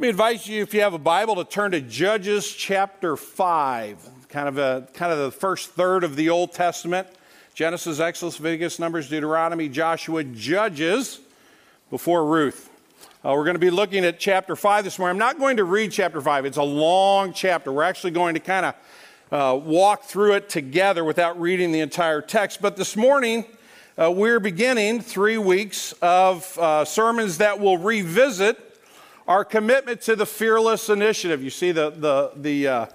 Let me invite you, if you have a Bible, to turn to Judges chapter 5, kind of, a, kind of the first third of the Old Testament. Genesis, Exodus, Leviticus, Numbers, Deuteronomy, Joshua, Judges, before Ruth. Uh, we're going to be looking at chapter 5 this morning. I'm not going to read chapter 5, it's a long chapter. We're actually going to kind of uh, walk through it together without reading the entire text. But this morning, uh, we're beginning three weeks of uh, sermons that will revisit our commitment to the Fearless Initiative. You see the, the, the uh,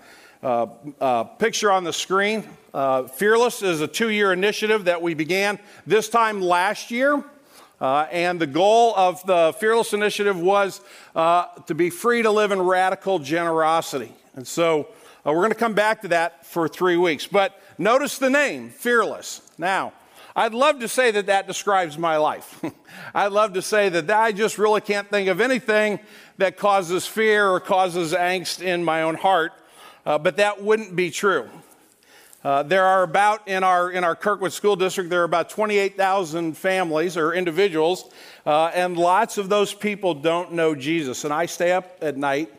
uh, uh, picture on the screen. Uh, Fearless is a two year initiative that we began this time last year. Uh, and the goal of the Fearless Initiative was uh, to be free to live in radical generosity. And so we're going to come back to that for three weeks. But notice the name, Fearless. Now, I'd love to say that that describes my life. I'd love to say that I just really can't think of anything that causes fear or causes angst in my own heart, uh, but that wouldn't be true. Uh, there are about, in our, in our Kirkwood School District, there are about 28,000 families or individuals, uh, and lots of those people don't know Jesus. And I stay up at night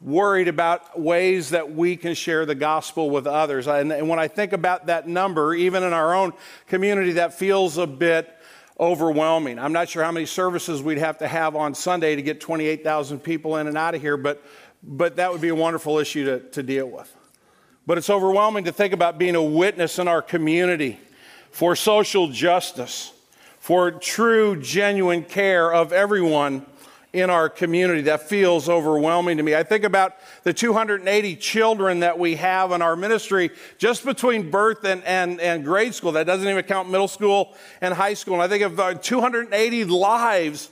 worried about ways that we can share the gospel with others. And, and, when I think about that number, even in our own community, that feels a bit overwhelming. I'm not sure how many services we'd have to have on Sunday to get 28,000 people in and out of here, but, but that would be a wonderful issue to, to deal with. But it's overwhelming to think about being a witness in our community for social justice, for true, genuine care of everyone in our community. That feels overwhelming to me. I think about the 280 children that we have in our ministry just between birth and, and, and grade school. That doesn't even count middle school and high school. And I think of uh, 280 lives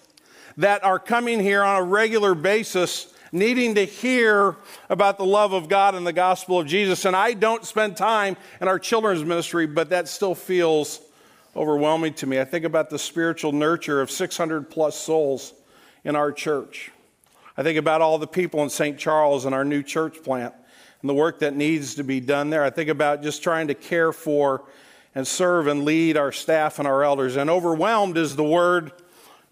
that are coming here on a regular basis needing to hear about the love of God and the gospel of Jesus. And I don't spend time in our children's ministry, but that still feels overwhelming to me. I think about the spiritual nurture of 600 plus souls in our church. I think about all the people in St. Charles and our new church plant and the work that needs to be done there. I think about just trying to care for and serve and lead our staff and our elders. And overwhelmed is the word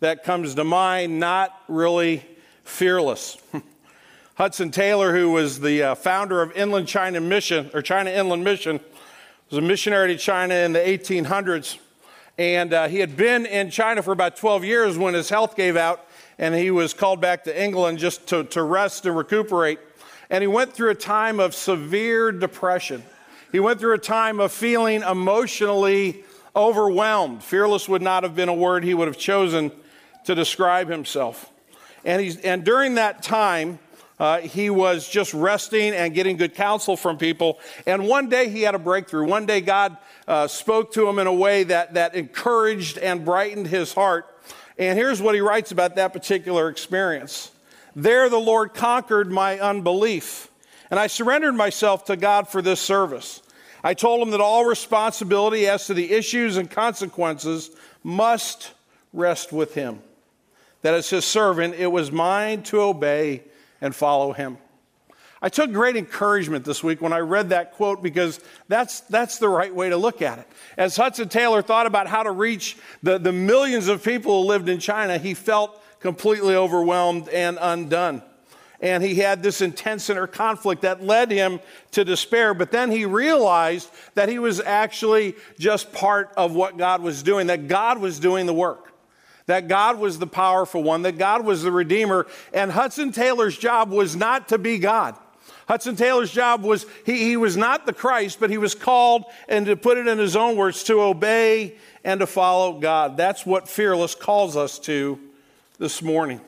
that comes to mind, not really fearless. Hudson Taylor, who was the uh, founder of Inland China Mission, or China Inland Mission, was a missionary to China in the 1800s. And uh, he had been in China for about 12 years when his health gave out and he was called back to England just to, to rest and recuperate. And he went through a time of severe depression. He went through a time of feeling emotionally overwhelmed. Fearless would not have been a word he would have chosen to describe himself. And, he's, and during that time, uh, he was just resting and getting good counsel from people. And one day he had a breakthrough. One day God uh, spoke to him in a way that, that encouraged and brightened his heart. And here's what he writes about that particular experience There the Lord conquered my unbelief, and I surrendered myself to God for this service. I told him that all responsibility as to the issues and consequences must rest with him. That as his servant, it was mine to obey and follow him. I took great encouragement this week when I read that quote because that's, that's the right way to look at it. As Hudson Taylor thought about how to reach the, the millions of people who lived in China, he felt completely overwhelmed and undone. And he had this intense inner conflict that led him to despair. But then he realized that he was actually just part of what God was doing, that God was doing the work that God was the powerful one, that God was the Redeemer, and Hudson Taylor's job was not to be God. Hudson Taylor's job was, he, he was not the Christ, but he was called, and to put it in his own words, to obey and to follow God. That's what Fearless calls us to this morning.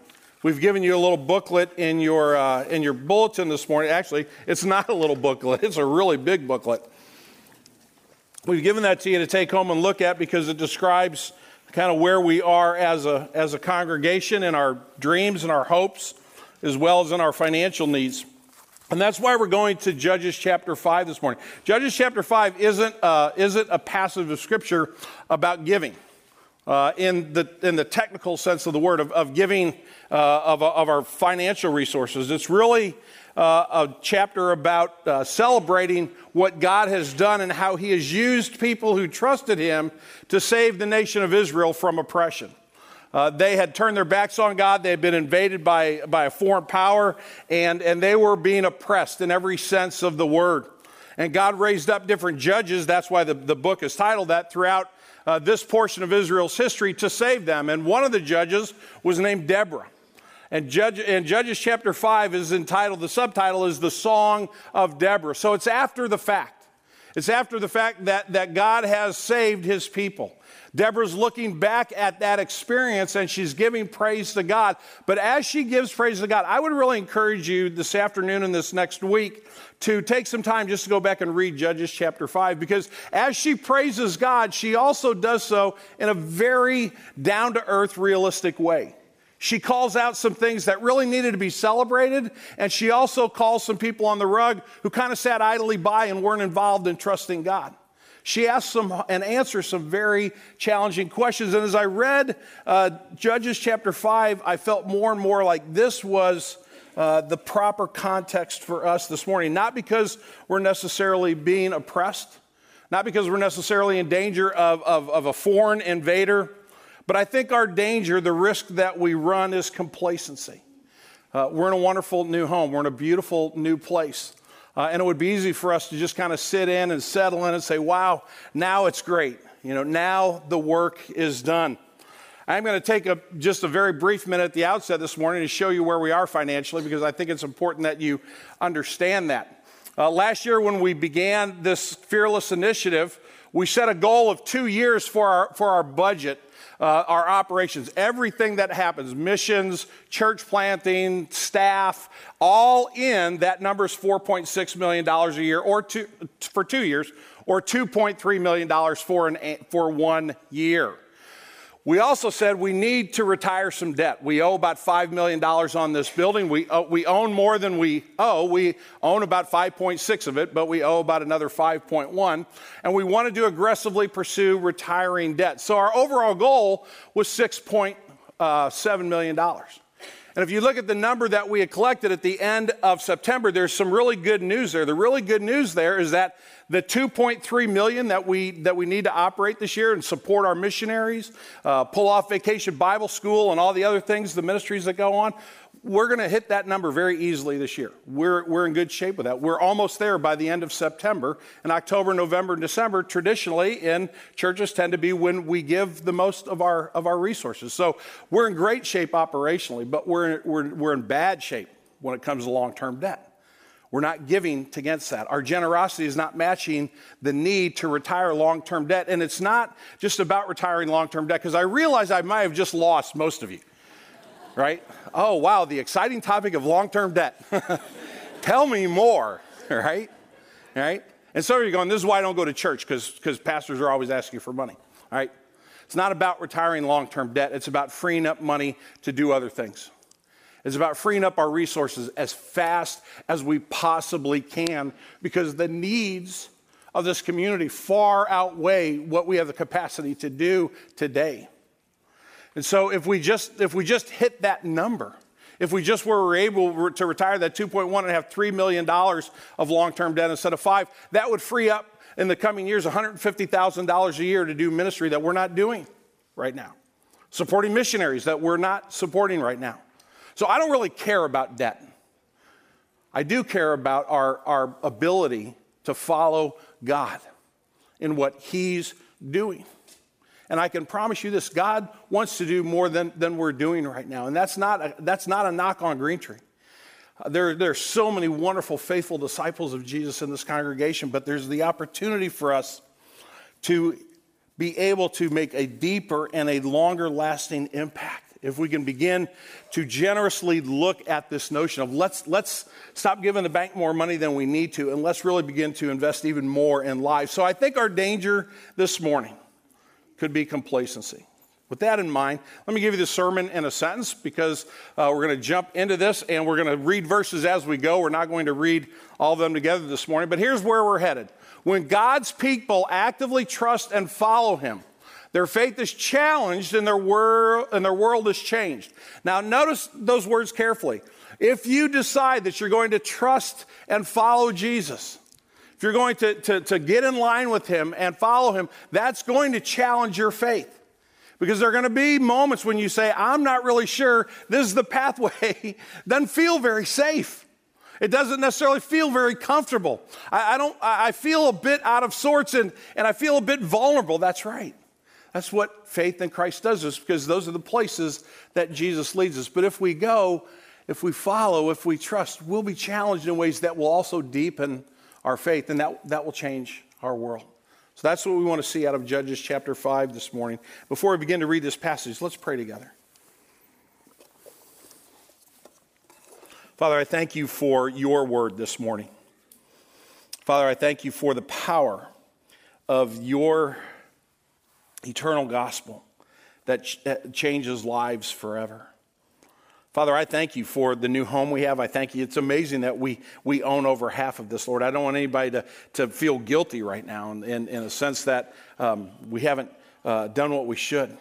We've given you a little booklet in your, uh, in your bulletin this morning. Actually, it's not a little booklet, it's a really big booklet. We've given that to you to take home and look at because it describes kind of where we are as a, as a congregation in our dreams and our hopes, as well as in our financial needs. And that's why we're going to Judges chapter 5 this morning. Judges chapter 5 isn't, uh, isn't a passage of scripture about giving. Uh, in, the, in the technical sense of the word, of, of giving uh, of, of our financial resources. It's really uh, a chapter about uh, celebrating what God has done and how He has used people who trusted Him to save the nation of Israel from oppression. Uh, they had turned their backs on God. They had been invaded by, by a foreign power, and, and they were being oppressed in every sense of the word. And God raised up different judges. That's why the, the book is titled that throughout uh, this portion of Israel's history to save them. And one of the judges was named Deborah. And, Judge, and Judges chapter 5 is entitled, the subtitle is The Song of Deborah. So it's after the fact. It's after the fact that, that God has saved his people. Deborah's looking back at that experience and she's giving praise to God. But as she gives praise to God, I would really encourage you this afternoon and this next week to take some time just to go back and read Judges chapter 5 because as she praises God, she also does so in a very down to earth, realistic way. She calls out some things that really needed to be celebrated, and she also calls some people on the rug who kind of sat idly by and weren't involved in trusting God. She asks some and answers some very challenging questions. And as I read uh, Judges chapter 5, I felt more and more like this was uh, the proper context for us this morning. Not because we're necessarily being oppressed, not because we're necessarily in danger of, of, of a foreign invader, but I think our danger, the risk that we run, is complacency. Uh, we're in a wonderful new home, we're in a beautiful new place. Uh, and it would be easy for us to just kind of sit in and settle in and say, wow, now it's great. You know, now the work is done. I'm going to take a, just a very brief minute at the outset this morning to show you where we are financially because I think it's important that you understand that. Uh, last year, when we began this Fearless initiative, we set a goal of two years for our, for our budget. Uh, our operations, everything that happens, missions, church planting, staff, all in, that number is $4.6 million a year, or two, for two years, or $2.3 million for, an, for one year. We also said we need to retire some debt. We owe about $5 million on this building. We, uh, we own more than we owe. We own about 5.6 of it, but we owe about another 5.1. And we wanted to aggressively pursue retiring debt. So our overall goal was $6.7 uh, million. And if you look at the number that we had collected at the end of September, there's some really good news there. The really good news there is that the 2.3 million that we that we need to operate this year and support our missionaries, uh, pull off Vacation Bible School, and all the other things, the ministries that go on. We're going to hit that number very easily this year. We're, we're in good shape with that. We're almost there by the end of September. And October, November, and December, traditionally in churches, tend to be when we give the most of our, of our resources. So we're in great shape operationally, but we're, we're, we're in bad shape when it comes to long term debt. We're not giving against that. Our generosity is not matching the need to retire long term debt. And it's not just about retiring long term debt, because I realize I might have just lost most of you, right? Oh, wow, the exciting topic of long term debt. Tell me more, right? Right? And so you're going, this is why I don't go to church, because pastors are always asking for money, right? It's not about retiring long term debt, it's about freeing up money to do other things. It's about freeing up our resources as fast as we possibly can because the needs of this community far outweigh what we have the capacity to do today. And so if we just if we just hit that number, if we just were able to retire that 2.1 and have $3 million of long-term debt instead of five, that would free up in the coming years $150,000 a year to do ministry that we're not doing right now. Supporting missionaries that we're not supporting right now. So I don't really care about debt. I do care about our, our ability to follow God in what He's doing. And I can promise you this God wants to do more than, than we're doing right now. And that's not a, that's not a knock on Green Tree. Uh, there, there are so many wonderful, faithful disciples of Jesus in this congregation, but there's the opportunity for us to be able to make a deeper and a longer lasting impact if we can begin to generously look at this notion of let's, let's stop giving the bank more money than we need to, and let's really begin to invest even more in life. So I think our danger this morning could be complacency. With that in mind, let me give you the sermon in a sentence because uh, we're going to jump into this and we're going to read verses as we go. We're not going to read all of them together this morning, but here's where we're headed. When God's people actively trust and follow Him, their faith is challenged and their, wor- and their world is changed. Now, notice those words carefully. If you decide that you're going to trust and follow Jesus, if you're going to, to, to get in line with him and follow him, that's going to challenge your faith. Because there are going to be moments when you say, I'm not really sure this is the pathway, doesn't feel very safe. It doesn't necessarily feel very comfortable. I, I, don't, I feel a bit out of sorts and, and I feel a bit vulnerable. That's right. That's what faith in Christ does us because those are the places that Jesus leads us. But if we go, if we follow, if we trust, we'll be challenged in ways that will also deepen our faith and that, that will change our world. So that's what we want to see out of Judges chapter 5 this morning. Before we begin to read this passage, let's pray together. Father, I thank you for your word this morning. Father, I thank you for the power of your eternal gospel that changes lives forever. Father, I thank you for the new home we have. I thank you. It's amazing that we, we own over half of this, Lord. I don't want anybody to, to feel guilty right now in, in, in a sense that um, we haven't uh, done what we should.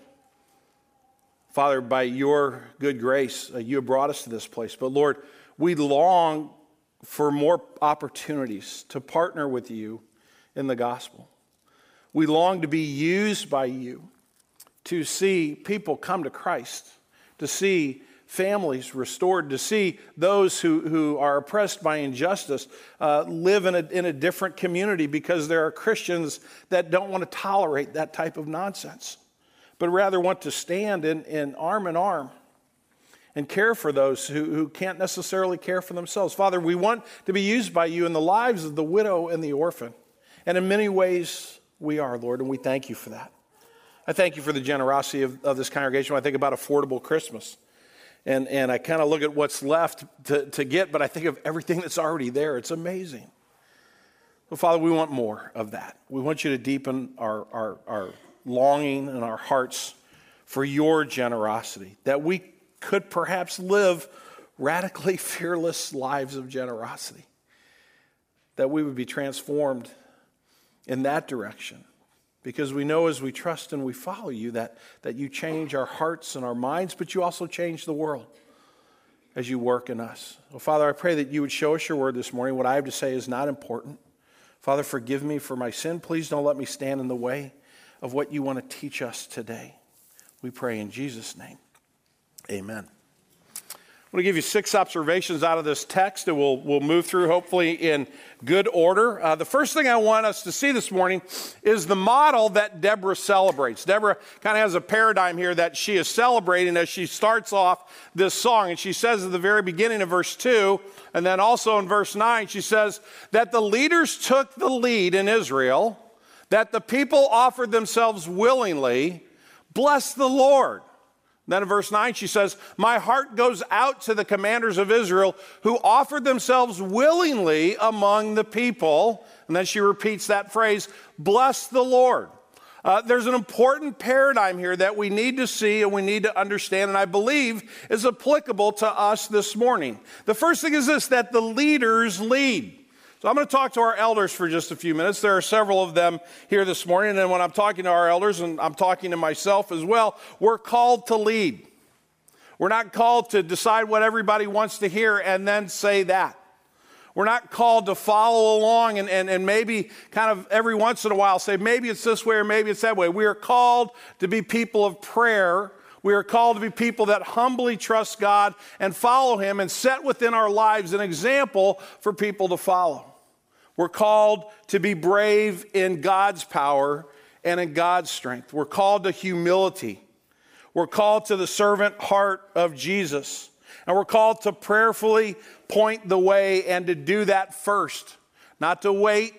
Father, by your good grace, uh, you have brought us to this place. But Lord, we long for more opportunities to partner with you in the gospel. We long to be used by you to see people come to Christ, to see families restored, to see those who, who are oppressed by injustice uh, live in a, in a different community because there are Christians that don't want to tolerate that type of nonsense, but rather want to stand in, in arm in arm and care for those who, who can't necessarily care for themselves. Father, we want to be used by you in the lives of the widow and the orphan. And in many ways, we are, Lord, and we thank you for that. I thank you for the generosity of, of this congregation. I think about affordable Christmas and, and I kind of look at what's left to, to get, but I think of everything that's already there. It's amazing. Well, Father, we want more of that. We want you to deepen our, our, our longing and our hearts for your generosity, that we could perhaps live radically fearless lives of generosity, that we would be transformed in that direction because we know as we trust and we follow you that, that you change our hearts and our minds, but you also change the world as you work in us. Well, Father, I pray that you would show us your word this morning. What I have to say is not important. Father, forgive me for my sin. Please don't let me stand in the way of what you want to teach us today. We pray in Jesus' name. Amen. I'm going to give you six observations out of this text that we'll, we'll move through hopefully in good order. Uh, the first thing I want us to see this morning is the model that Deborah celebrates. Deborah kind of has a paradigm here that she is celebrating as she starts off this song. And she says at the very beginning of verse 2, and then also in verse 9, she says that the leaders took the lead in Israel, that the people offered themselves willingly. Bless the Lord. Then in verse 9, she says, My heart goes out to the commanders of Israel who offered themselves willingly among the people. And then she repeats that phrase, Bless the Lord. Uh, there's an important paradigm here that we need to see and we need to understand, and I believe is applicable to us this morning. The first thing is this that the leaders lead. So I'm going to talk to our elders for just a few minutes. There are several of them here this morning. And when I'm talking to our elders, and I'm talking to myself as well, we're called to lead. We're not called to decide what everybody wants to hear and then say that. We're not called to follow along and, and, and maybe kind of every once in a while say, maybe it's this way or maybe it's that way. We are called to be people of prayer. We are called to be people that humbly trust God and follow Him and set within our lives an example for people to follow. We're called to be brave in God's power and in God's strength. We're called to humility. We're called to the servant heart of Jesus. And we're called to prayerfully point the way and to do that first, not to wait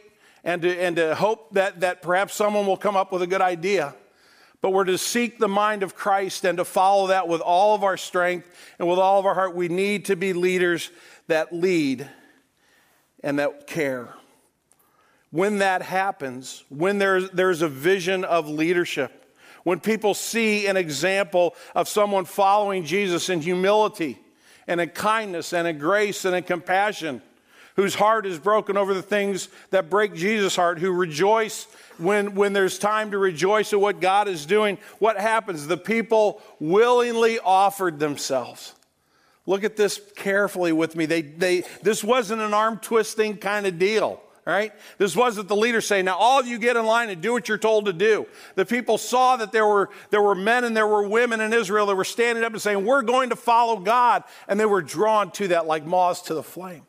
and to, and to hope that, that perhaps someone will come up with a good idea. But we're to seek the mind of Christ and to follow that with all of our strength and with all of our heart. We need to be leaders that lead and that care when that happens, when there's, there's a vision of leadership, when people see an example of someone following Jesus in humility and in kindness and in grace and in compassion, whose heart is broken over the things that break Jesus' heart, who rejoice when, when there's time to rejoice at what God is doing, what happens? The people willingly offered themselves. Look at this carefully with me. They, they, this wasn't an arm twisting kind of deal right? This wasn't the leader saying, now all of you get in line and do what you're told to do. The people saw that there were, there were men and there were women in Israel that were standing up and saying, we're going to follow God. And they were drawn to that like moths to the flame.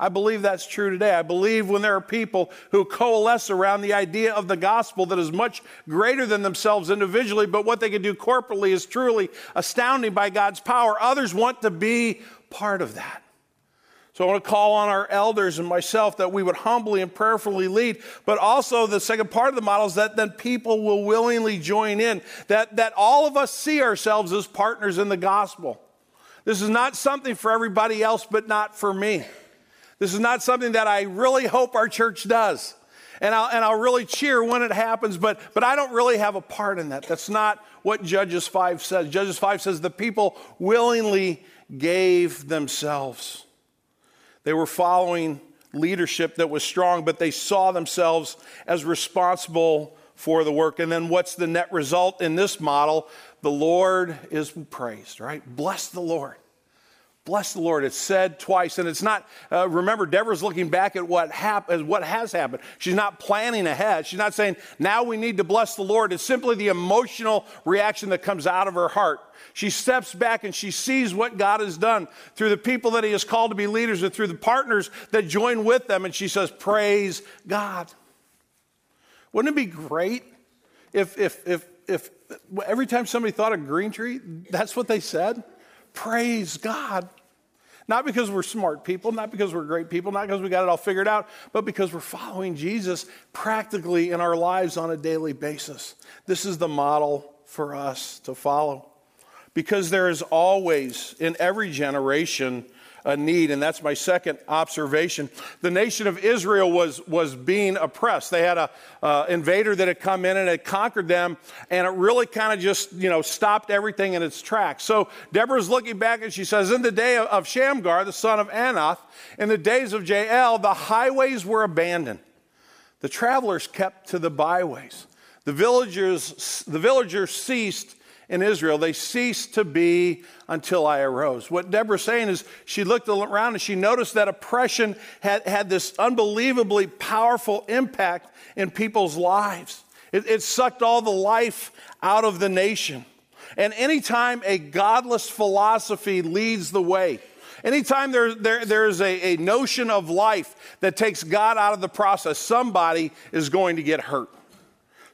I believe that's true today. I believe when there are people who coalesce around the idea of the gospel that is much greater than themselves individually, but what they can do corporately is truly astounding by God's power. Others want to be part of that. So I want to call on our elders and myself that we would humbly and prayerfully lead. But also the second part of the model is that then people will willingly join in. That, that all of us see ourselves as partners in the gospel. This is not something for everybody else, but not for me. This is not something that I really hope our church does. And I'll, and I'll really cheer when it happens, but, but I don't really have a part in that. That's not what Judges 5 says. Judges 5 says the people willingly gave themselves. They were following leadership that was strong, but they saw themselves as responsible for the work. And then what's the net result in this model? The Lord is praised, right? Bless the Lord. Bless the Lord. It's said twice, and it's not. Uh, remember, Deborah's looking back at what happened, what has happened. She's not planning ahead. She's not saying now we need to bless the Lord. It's simply the emotional reaction that comes out of her heart. She steps back and she sees what God has done through the people that He has called to be leaders and through the partners that join with them, and she says, "Praise God." Wouldn't it be great if if if if every time somebody thought of Green Tree, that's what they said? Praise God. Not because we're smart people, not because we're great people, not because we got it all figured out, but because we're following Jesus practically in our lives on a daily basis. This is the model for us to follow. Because there is always, in every generation, a need. And that's my second observation. The nation of Israel was, was being oppressed. They had a uh, invader that had come in and had conquered them, and it really kind of just, you know, stopped everything in its tracks. So Deborah's looking back and she says, In the day of Shamgar, the son of Anath, in the days of Jael, the highways were abandoned. The travelers kept to the byways. The villagers, the villagers ceased in Israel. They ceased to be until I arose. What Deborah's saying is she looked around and she noticed that oppression had, had this unbelievably powerful impact in people's lives. It, it sucked all the life out of the nation. And anytime a godless philosophy leads the way, anytime there, there, there's a, a notion of life that takes God out of the process, somebody is going to get hurt.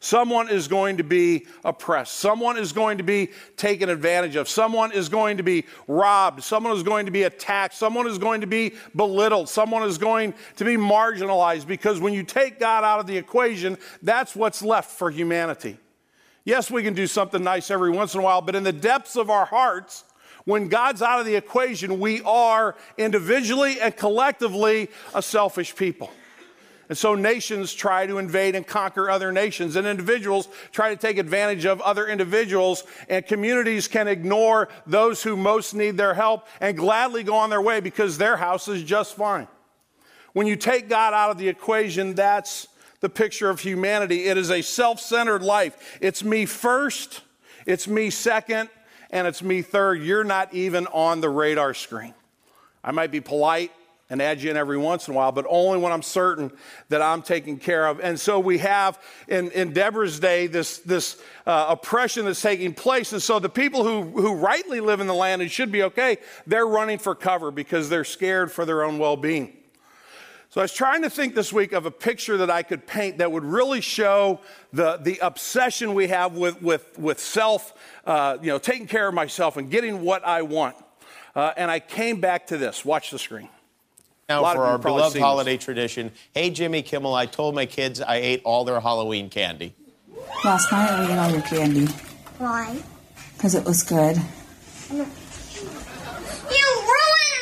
Someone is going to be oppressed. Someone is going to be taken advantage of. Someone is going to be robbed. Someone is going to be attacked. Someone is going to be belittled. Someone is going to be marginalized because when you take God out of the equation, that's what's left for humanity. Yes, we can do something nice every once in a while, but in the depths of our hearts, when God's out of the equation, we are individually and collectively a selfish people. And so nations try to invade and conquer other nations, and individuals try to take advantage of other individuals, and communities can ignore those who most need their help and gladly go on their way because their house is just fine. When you take God out of the equation, that's the picture of humanity. It is a self centered life. It's me first, it's me second, and it's me third. You're not even on the radar screen. I might be polite, and add you in every once in a while, but only when I'm certain that I'm taken care of. And so we have in, in Deborah's day this, this uh, oppression that's taking place. And so the people who, who rightly live in the land and should be okay, they're running for cover because they're scared for their own well being. So I was trying to think this week of a picture that I could paint that would really show the, the obsession we have with, with, with self, uh, you know, taking care of myself and getting what I want. Uh, and I came back to this. Watch the screen. Now for our beloved holiday tradition. Hey, Jimmy Kimmel, I told my kids I ate all their Halloween candy. Last night I ate all your candy. Why? Because it was good. You ruined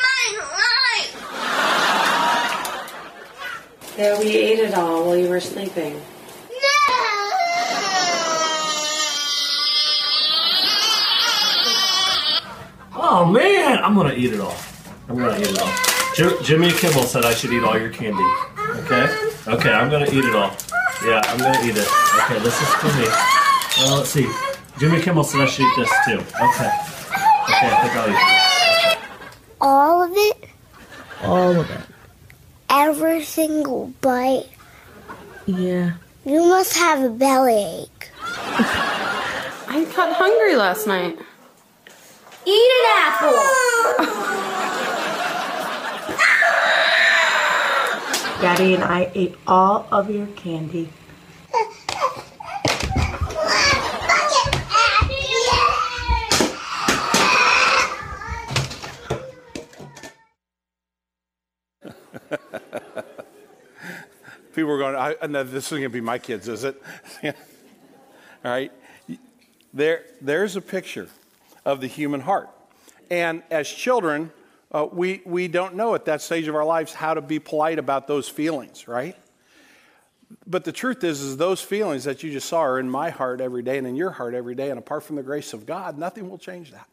my life! Yeah, we ate it all while you were sleeping. No! Oh man, I'm gonna eat it all. I'm gonna eat it all. J- Jimmy Kimmel said I should eat all your candy. Okay? Okay, I'm gonna eat it all. Yeah, I'm gonna eat it. Okay, this is for me. Uh, let's see. Jimmy Kimmel said I should eat this too. Okay. Okay, I think I'll eat it. All of it? All of it. every single bite. Yeah. You must have a bellyache. I got hungry last night. Eat an apple. Daddy and I ate all of your candy. People are going, I, no, this is going to be my kids, is it? All right. There, there's a picture of the human heart. And as children, uh, we, we don't know at that stage of our lives how to be polite about those feelings, right? But the truth is, is those feelings that you just saw are in my heart every day and in your heart every day. And apart from the grace of God, nothing will change that.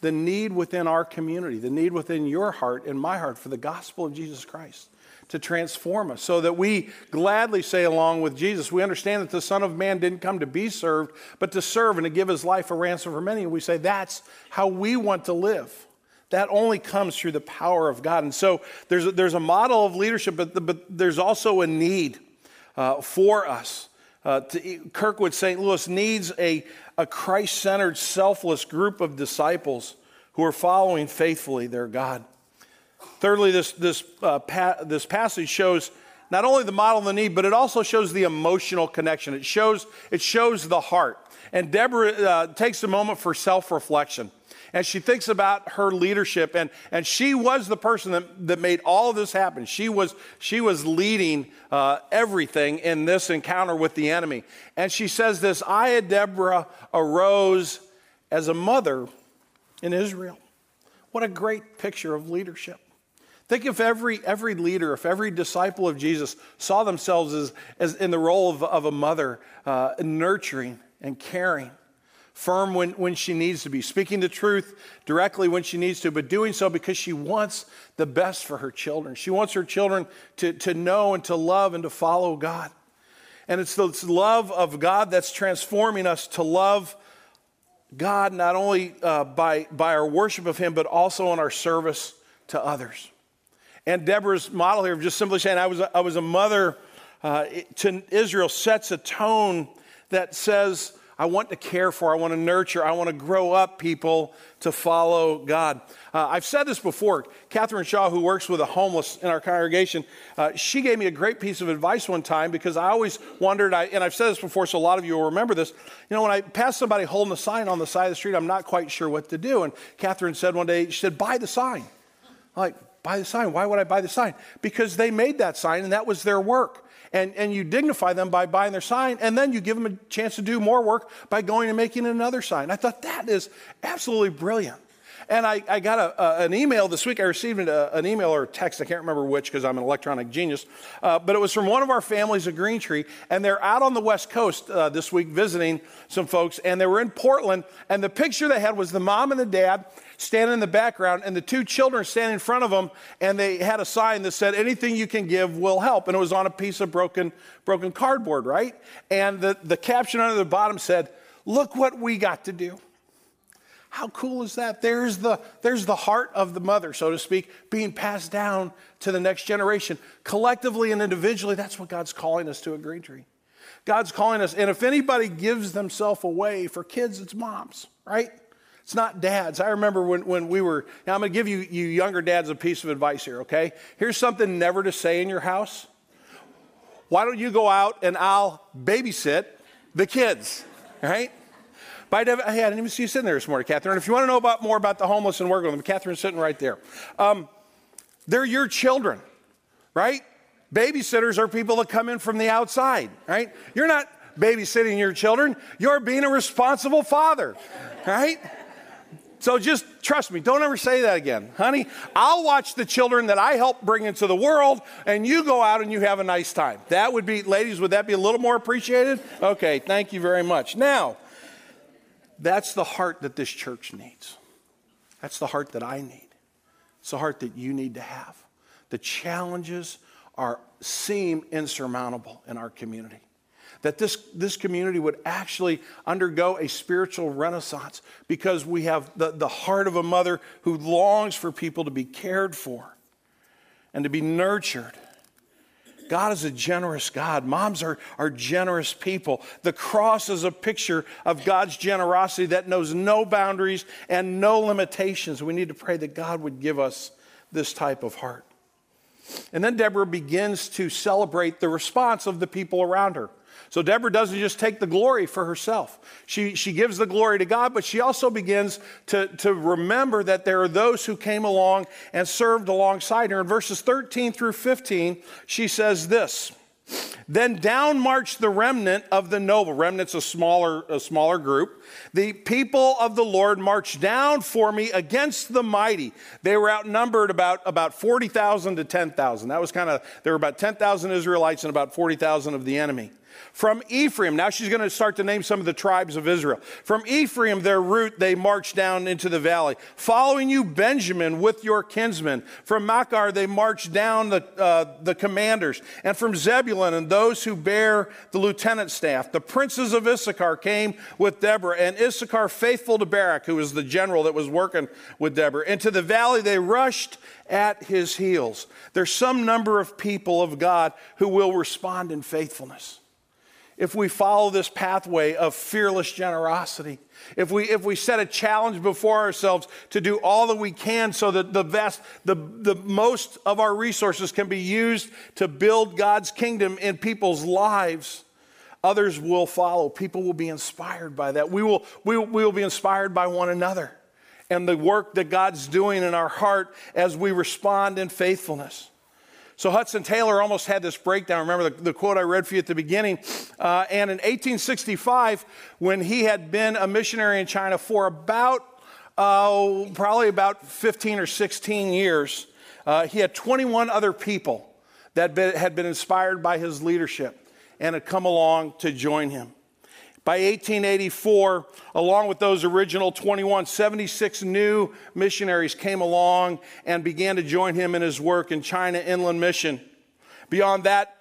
The need within our community, the need within your heart and my heart for the gospel of Jesus Christ to transform us so that we gladly say along with Jesus, we understand that the Son of Man didn't come to be served, but to serve and to give his life a ransom for many. And we say that's how we want to live. That only comes through the power of God. And so there's a, there's a model of leadership, but, but there's also a need uh, for us. Uh, to, Kirkwood St. Louis needs a, a Christ centered, selfless group of disciples who are following faithfully their God. Thirdly, this, this, uh, pa- this passage shows not only the model of the need, but it also shows the emotional connection. It shows, it shows the heart. And Deborah uh, takes a moment for self reflection. And she thinks about her leadership, and, and she was the person that, that made all this happen. She was, she was leading uh, everything in this encounter with the enemy. And she says this I, Deborah, arose as a mother in Israel. What a great picture of leadership. Think if every, every leader, if every disciple of Jesus saw themselves as, as in the role of, of a mother, uh, nurturing and caring, firm when, when she needs to be, speaking the truth directly when she needs to, but doing so because she wants the best for her children. She wants her children to, to know and to love and to follow God. And it's the love of God that's transforming us to love God not only uh, by, by our worship of Him, but also in our service to others. And Deborah's model here of just simply saying, I was a, I was a mother uh, to Israel sets a tone that says, I want to care for, I want to nurture, I want to grow up people to follow God. Uh, I've said this before. Catherine Shaw, who works with the homeless in our congregation, uh, she gave me a great piece of advice one time because I always wondered, I, and I've said this before, so a lot of you will remember this. You know, when I pass somebody holding a sign on the side of the street, I'm not quite sure what to do. And Catherine said one day, she said, buy the sign. I'm like, buy the sign. Why would I buy the sign? Because they made that sign and that was their work. And, and you dignify them by buying their sign, and then you give them a chance to do more work by going and making another sign. I thought that is absolutely brilliant. And I, I got a, a, an email this week. I received a, an email or text. I can't remember which because I'm an electronic genius. Uh, but it was from one of our families at Green Tree. And they're out on the West Coast uh, this week visiting some folks. And they were in Portland. And the picture they had was the mom and the dad standing in the background and the two children standing in front of them. And they had a sign that said, Anything you can give will help. And it was on a piece of broken, broken cardboard, right? And the, the caption under the bottom said, Look what we got to do. How cool is that? There's the, there's the heart of the mother, so to speak, being passed down to the next generation. Collectively and individually, that's what God's calling us to a Green Tree. God's calling us, and if anybody gives themselves away for kids, it's moms, right? It's not dads. I remember when, when we were, now I'm going to give you, you younger dads a piece of advice here, okay? Here's something never to say in your house. Why don't you go out and I'll babysit the kids, right? By hey, I didn't even see you sitting there this morning, Catherine. If you want to know about more about the homeless and work with them, Catherine's sitting right there. Um, they're your children, right? Babysitters are people that come in from the outside, right? You're not babysitting your children, you're being a responsible father, right? So just trust me, don't ever say that again. Honey, I'll watch the children that I help bring into the world, and you go out and you have a nice time. That would be, ladies, would that be a little more appreciated? Okay, thank you very much. Now, that's the heart that this church needs. That's the heart that I need. It's the heart that you need to have. The challenges are seem insurmountable in our community. That this, this community would actually undergo a spiritual renaissance because we have the, the heart of a mother who longs for people to be cared for and to be nurtured. God is a generous God. Moms are, are generous people. The cross is a picture of God's generosity that knows no boundaries and no limitations. We need to pray that God would give us this type of heart. And then Deborah begins to celebrate the response of the people around her. So Deborah doesn't just take the glory for herself. She, she gives the glory to God, but she also begins to, to remember that there are those who came along and served alongside her. In verses 13 through 15, she says this. Then down marched the remnant of the noble. Remnant's a smaller, a smaller group. The people of the Lord marched down for me against the mighty. They were outnumbered about, about 40,000 to 10,000. That was kind of, there were about 10,000 Israelites and about 40,000 of the enemy. From Ephraim, now she's going to start to name some of the tribes of Israel. From Ephraim, their root, they marched down into the valley. Following you, Benjamin, with your kinsmen. From Machir, they marched down the, uh, the commanders. And from Zebulun and those who bear the lieutenant staff. The princes of Issachar came with Deborah, and Issachar faithful to Barak, who was the general that was working with Deborah. Into the valley, they rushed at his heels. There's some number of people of God who will respond in faithfulness if we follow this pathway of fearless generosity, if we, if we set a challenge before ourselves to do all that we can so that the best, the, the most of our resources can be used to build God's kingdom in people's lives, others will follow. People will be inspired by that. We will, we, we will be inspired by one another and the work that God's doing in our heart as we respond in faithfulness. So Hudson Taylor almost had this breakdown. Remember the, the quote I read for you at the beginning? Uh, and in 1865, when he had been a missionary in China for about, uh, probably about 15 or 16 years, uh, he had 21 other people that been, had been inspired by his leadership and had come along to join him. By 1884, along with those original 21, 76 new missionaries came along and began to join him in his work in China Inland Mission. Beyond that,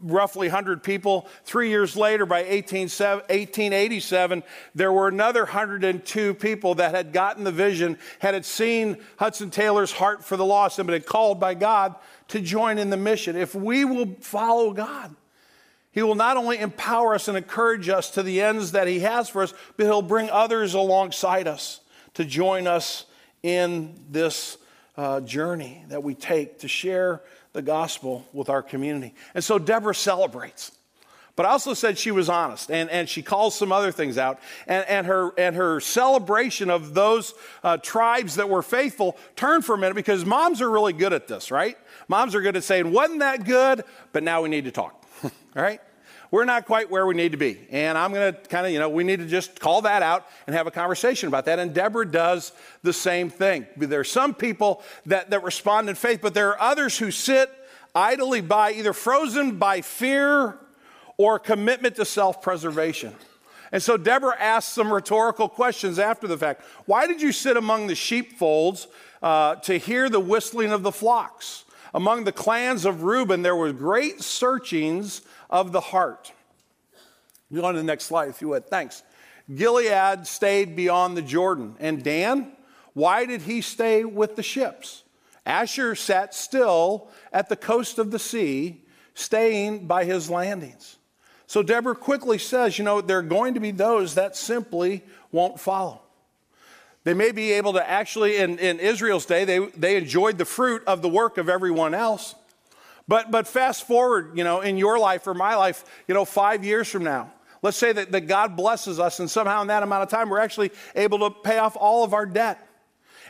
roughly 100 people. Three years later, by 1887, there were another 102 people that had gotten the vision, had seen Hudson Taylor's heart for the lost, and been called by God to join in the mission. If we will follow God, he will not only empower us and encourage us to the ends that He has for us, but He'll bring others alongside us to join us in this uh, journey that we take to share the gospel with our community. And so Deborah celebrates. But I also said she was honest, and, and she calls some other things out. And, and, her, and her celebration of those uh, tribes that were faithful turned for a minute because moms are really good at this, right? Moms are good at saying, wasn't that good? But now we need to talk, all right? We're not quite where we need to be. And I'm going to kind of, you know, we need to just call that out and have a conversation about that. And Deborah does the same thing. There are some people that, that respond in faith, but there are others who sit idly by, either frozen by fear or commitment to self preservation. And so Deborah asks some rhetorical questions after the fact. Why did you sit among the sheepfolds uh, to hear the whistling of the flocks? Among the clans of Reuben, there were great searchings of the heart. You Go on to the next slide, if you would. Thanks. Gilead stayed beyond the Jordan. And Dan, why did he stay with the ships? Asher sat still at the coast of the sea, staying by his landings. So Deborah quickly says, you know, there are going to be those that simply won't follow. They may be able to actually, in, in Israel's day, they, they enjoyed the fruit of the work of everyone else. But, but fast forward, you know, in your life or my life, you know, five years from now, let's say that, that God blesses us and somehow in that amount of time we're actually able to pay off all of our debt.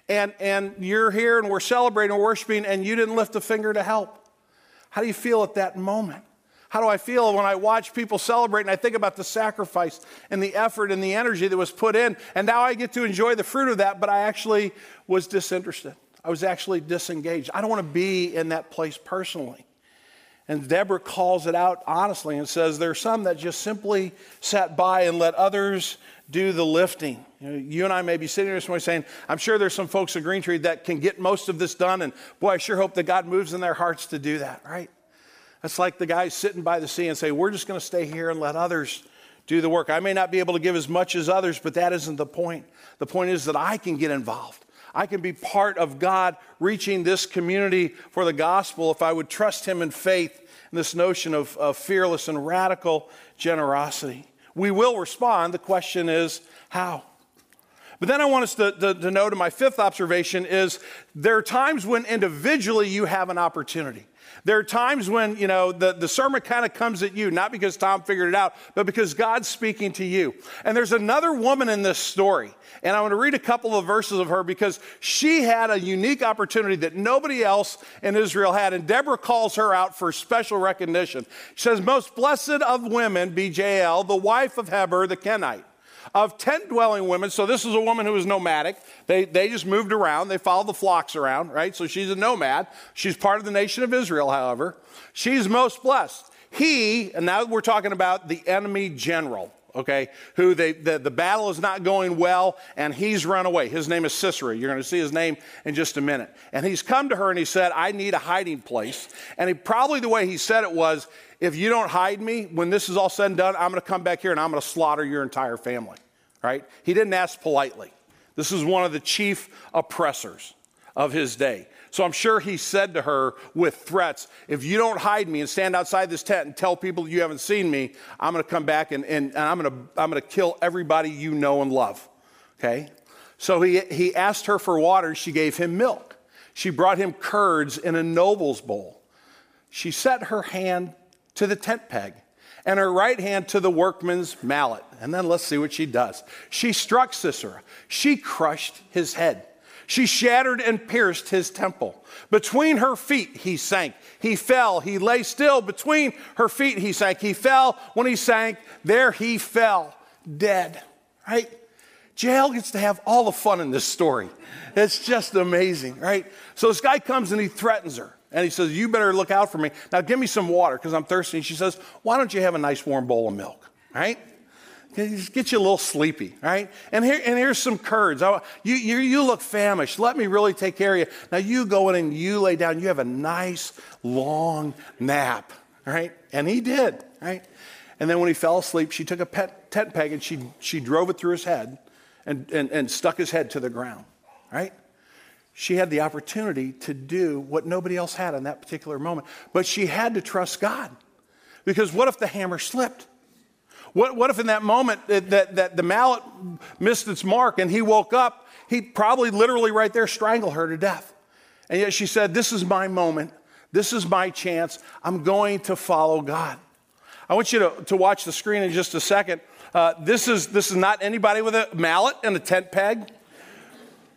And, and you're here and we're celebrating and worshiping and you didn't lift a finger to help. How do you feel at that moment? How do I feel when I watch people celebrate and I think about the sacrifice and the effort and the energy that was put in? And now I get to enjoy the fruit of that, but I actually was disinterested. I was actually disengaged. I don't want to be in that place personally. And Deborah calls it out honestly and says, There are some that just simply sat by and let others do the lifting. You, know, you and I may be sitting here this morning saying, I'm sure there's some folks at Green Tree that can get most of this done. And boy, I sure hope that God moves in their hearts to do that, right? That's like the guys sitting by the sea and say, We're just going to stay here and let others do the work. I may not be able to give as much as others, but that isn't the point. The point is that I can get involved. I can be part of God reaching this community for the gospel if I would trust Him in faith and this notion of, of fearless and radical generosity. We will respond. The question is, how? But then I want us to, to, to note in my fifth observation is there are times when individually you have an opportunity. There are times when, you know, the, the sermon kind of comes at you, not because Tom figured it out, but because God's speaking to you. And there's another woman in this story. And I want to read a couple of verses of her because she had a unique opportunity that nobody else in Israel had. And Deborah calls her out for special recognition. She says, Most blessed of women be Jael, the wife of Heber the Kenite of tent dwelling women. So this is a woman who was nomadic. They, they just moved around. They followed the flocks around, right? So she's a nomad. She's part of the nation of Israel, however. She's most blessed. He, and now we're talking about the enemy general, okay, who they, the, the battle is not going well and he's run away. His name is Sisera. You're going to see his name in just a minute. And he's come to her and he said, I need a hiding place. And he, probably the way he said it was, if you don't hide me, when this is all said and done, I'm going to come back here and I'm going to slaughter your entire family right? He didn't ask politely. This is one of the chief oppressors of his day. So I'm sure he said to her with threats, if you don't hide me and stand outside this tent and tell people you haven't seen me, I'm going to come back and, and, and I'm, going to, I'm going to kill everybody you know and love. Okay? So he, he asked her for water. She gave him milk. She brought him curds in a noble's bowl. She set her hand to the tent peg and her right hand to the workman's mallet. And then let's see what she does. She struck Sisera. She crushed his head. She shattered and pierced his temple. Between her feet, he sank. He fell. He lay still. Between her feet, he sank. He fell. When he sank, there he fell, dead. Right? Jael gets to have all the fun in this story. It's just amazing, right? So this guy comes and he threatens her. And he says, You better look out for me. Now give me some water because I'm thirsty. And she says, Why don't you have a nice warm bowl of milk? Right? Get you a little sleepy, right? And here, and here's some curds. I, you, you, you look famished. Let me really take care of you. Now you go in and you lay down. You have a nice long nap, right? And he did, right? And then when he fell asleep, she took a pet, tent peg and she, she drove it through his head and, and, and stuck his head to the ground, right? She had the opportunity to do what nobody else had in that particular moment. But she had to trust God. Because what if the hammer slipped? What, what if in that moment that, that, that the mallet missed its mark and he woke up? He'd probably literally right there strangle her to death. And yet she said, This is my moment. This is my chance. I'm going to follow God. I want you to, to watch the screen in just a second. Uh, this, is, this is not anybody with a mallet and a tent peg.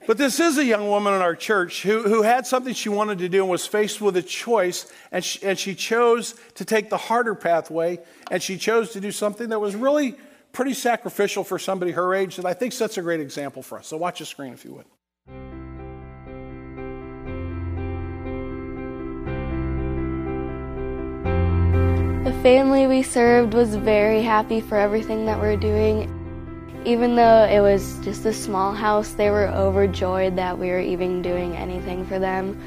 But this is a young woman in our church who, who had something she wanted to do and was faced with a choice, and she, and she chose to take the harder pathway, and she chose to do something that was really pretty sacrificial for somebody her age that I think sets a great example for us. So watch the screen if you would. The family we served was very happy for everything that we're doing. Even though it was just a small house, they were overjoyed that we were even doing anything for them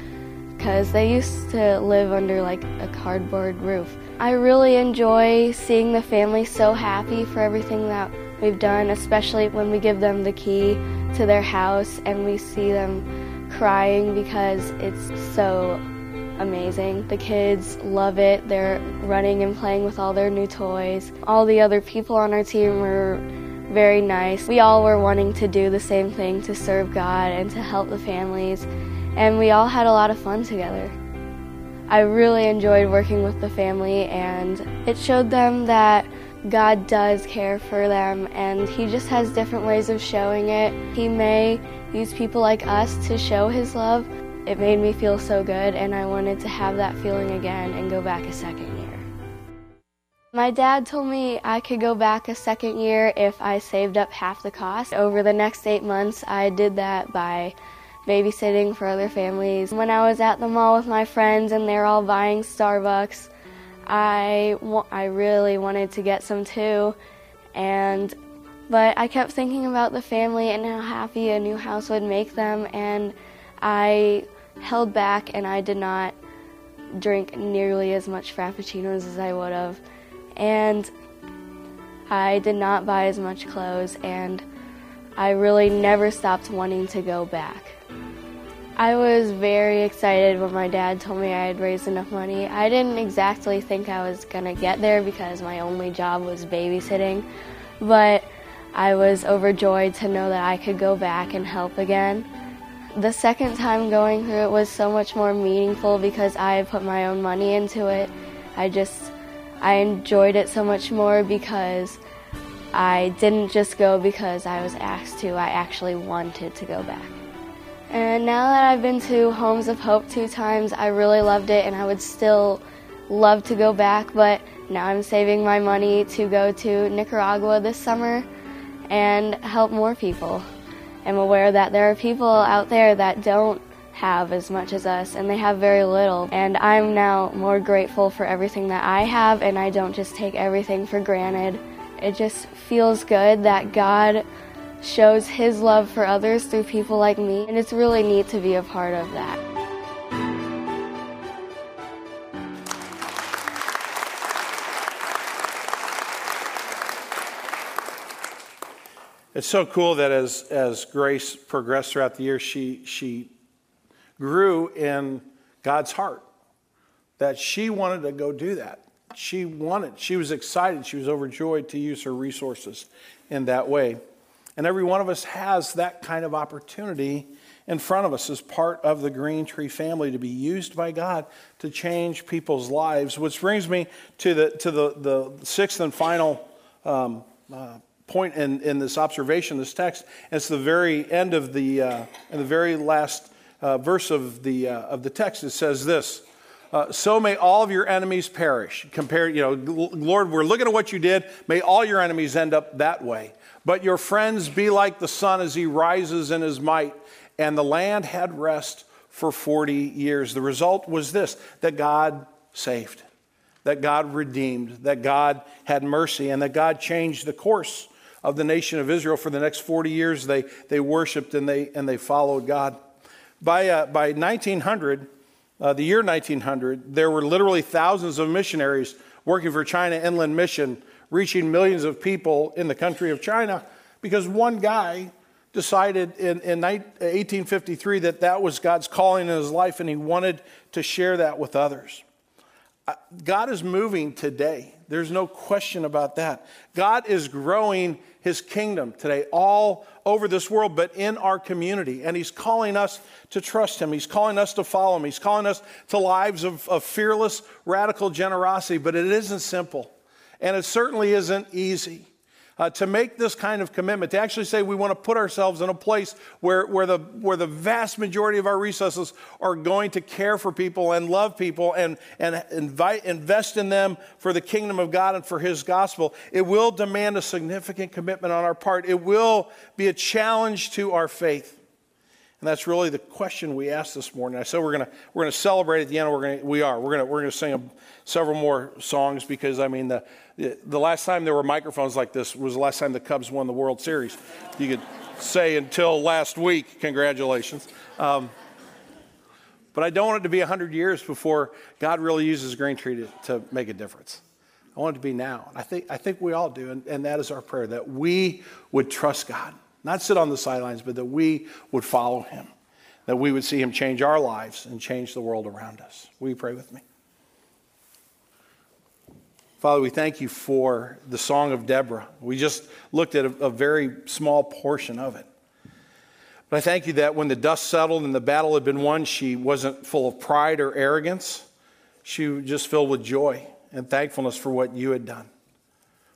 because they used to live under like a cardboard roof. I really enjoy seeing the family so happy for everything that we've done, especially when we give them the key to their house and we see them crying because it's so amazing. The kids love it. They're running and playing with all their new toys. All the other people on our team are very nice. We all were wanting to do the same thing to serve God and to help the families, and we all had a lot of fun together. I really enjoyed working with the family, and it showed them that God does care for them, and He just has different ways of showing it. He may use people like us to show His love. It made me feel so good, and I wanted to have that feeling again and go back a second. My dad told me I could go back a second year if I saved up half the cost. Over the next eight months, I did that by babysitting for other families. When I was at the mall with my friends and they're all buying Starbucks, I, I really wanted to get some too. And but I kept thinking about the family and how happy a new house would make them and I held back and I did not drink nearly as much frappuccinos as I would have and I did not buy as much clothes, and I really never stopped wanting to go back. I was very excited when my dad told me I had raised enough money. I didn't exactly think I was going to get there because my only job was babysitting, but I was overjoyed to know that I could go back and help again. The second time going through it was so much more meaningful because I put my own money into it. I just I enjoyed it so much more because I didn't just go because I was asked to. I actually wanted to go back. And now that I've been to Homes of Hope two times, I really loved it and I would still love to go back, but now I'm saving my money to go to Nicaragua this summer and help more people. I'm aware that there are people out there that don't have as much as us and they have very little. And I'm now more grateful for everything that I have and I don't just take everything for granted. It just feels good that God shows his love for others through people like me, and it's really neat to be a part of that. It's so cool that as, as Grace progressed throughout the year, she, she grew in God's heart, that she wanted to go do that. She wanted, she was excited, she was overjoyed to use her resources in that way. And every one of us has that kind of opportunity in front of us as part of the Green Tree family to be used by God to change people's lives. Which brings me to the, to the, the sixth and final um, uh, point in, in this observation, this text. It's the very end of the, uh, in the very last uh, verse of the, uh, of the text. It says this. Uh, so may all of your enemies perish. Compare, you know, Lord, we're looking at what you did. May all your enemies end up that way. But your friends be like the sun as he rises in his might. And the land had rest for 40 years. The result was this that God saved, that God redeemed, that God had mercy, and that God changed the course of the nation of Israel for the next 40 years. They, they worshiped and they, and they followed God. By, uh, by 1900, uh, the year 1900, there were literally thousands of missionaries working for China Inland Mission reaching millions of people in the country of China because one guy decided in, in 1853 that that was God's calling in his life and he wanted to share that with others. God is moving today. There's no question about that. God is growing his kingdom today all over this world, but in our community. And he's calling us to trust him. He's calling us to follow him. He's calling us to lives of, of fearless, radical generosity. But it isn't simple. And it certainly isn't easy. Uh, to make this kind of commitment, to actually say we want to put ourselves in a place where, where, the, where the vast majority of our resources are going to care for people and love people and, and invite, invest in them for the kingdom of God and for His gospel, it will demand a significant commitment on our part. It will be a challenge to our faith. And that's really the question we asked this morning. I said we're going to we're to celebrate at the end. We're to, we are. We're going to we're to sing a, several more songs because I mean the the last time there were microphones like this was the last time the Cubs won the World Series. You could say until last week, congratulations. Um, but I don't want it to be 100 years before God really uses a Green Tree to, to make a difference. I want it to be now. I think, I think we all do, and, and that is our prayer that we would trust God not sit on the sidelines, but that we would follow him, that we would see him change our lives and change the world around us. Will you pray with me? Father, we thank you for the Song of Deborah. We just looked at a, a very small portion of it. But I thank you that when the dust settled and the battle had been won, she wasn't full of pride or arrogance. She was just filled with joy and thankfulness for what you had done.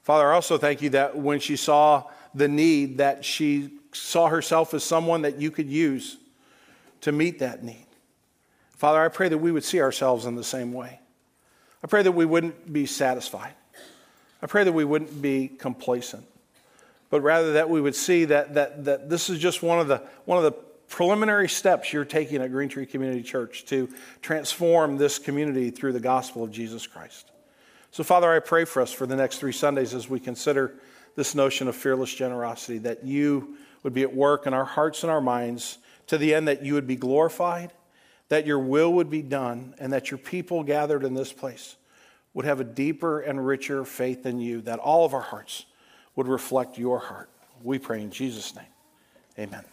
Father, I also thank you that when she saw the need that she saw herself as someone that you could use to meet that need. Father, I pray that we would see ourselves in the same way. I pray that we wouldn't be satisfied. I pray that we wouldn't be complacent, but rather that we would see that, that, that this is just one of, the, one of the preliminary steps you're taking at Green Tree Community Church to transform this community through the gospel of Jesus Christ. So, Father, I pray for us for the next three Sundays as we consider this notion of fearless generosity, that you would be at work in our hearts and our minds to the end that you would be glorified, that your will would be done, and that your people gathered in this place would have a deeper and richer faith in you, that all of our hearts would reflect your heart. We pray in Jesus' name. Amen.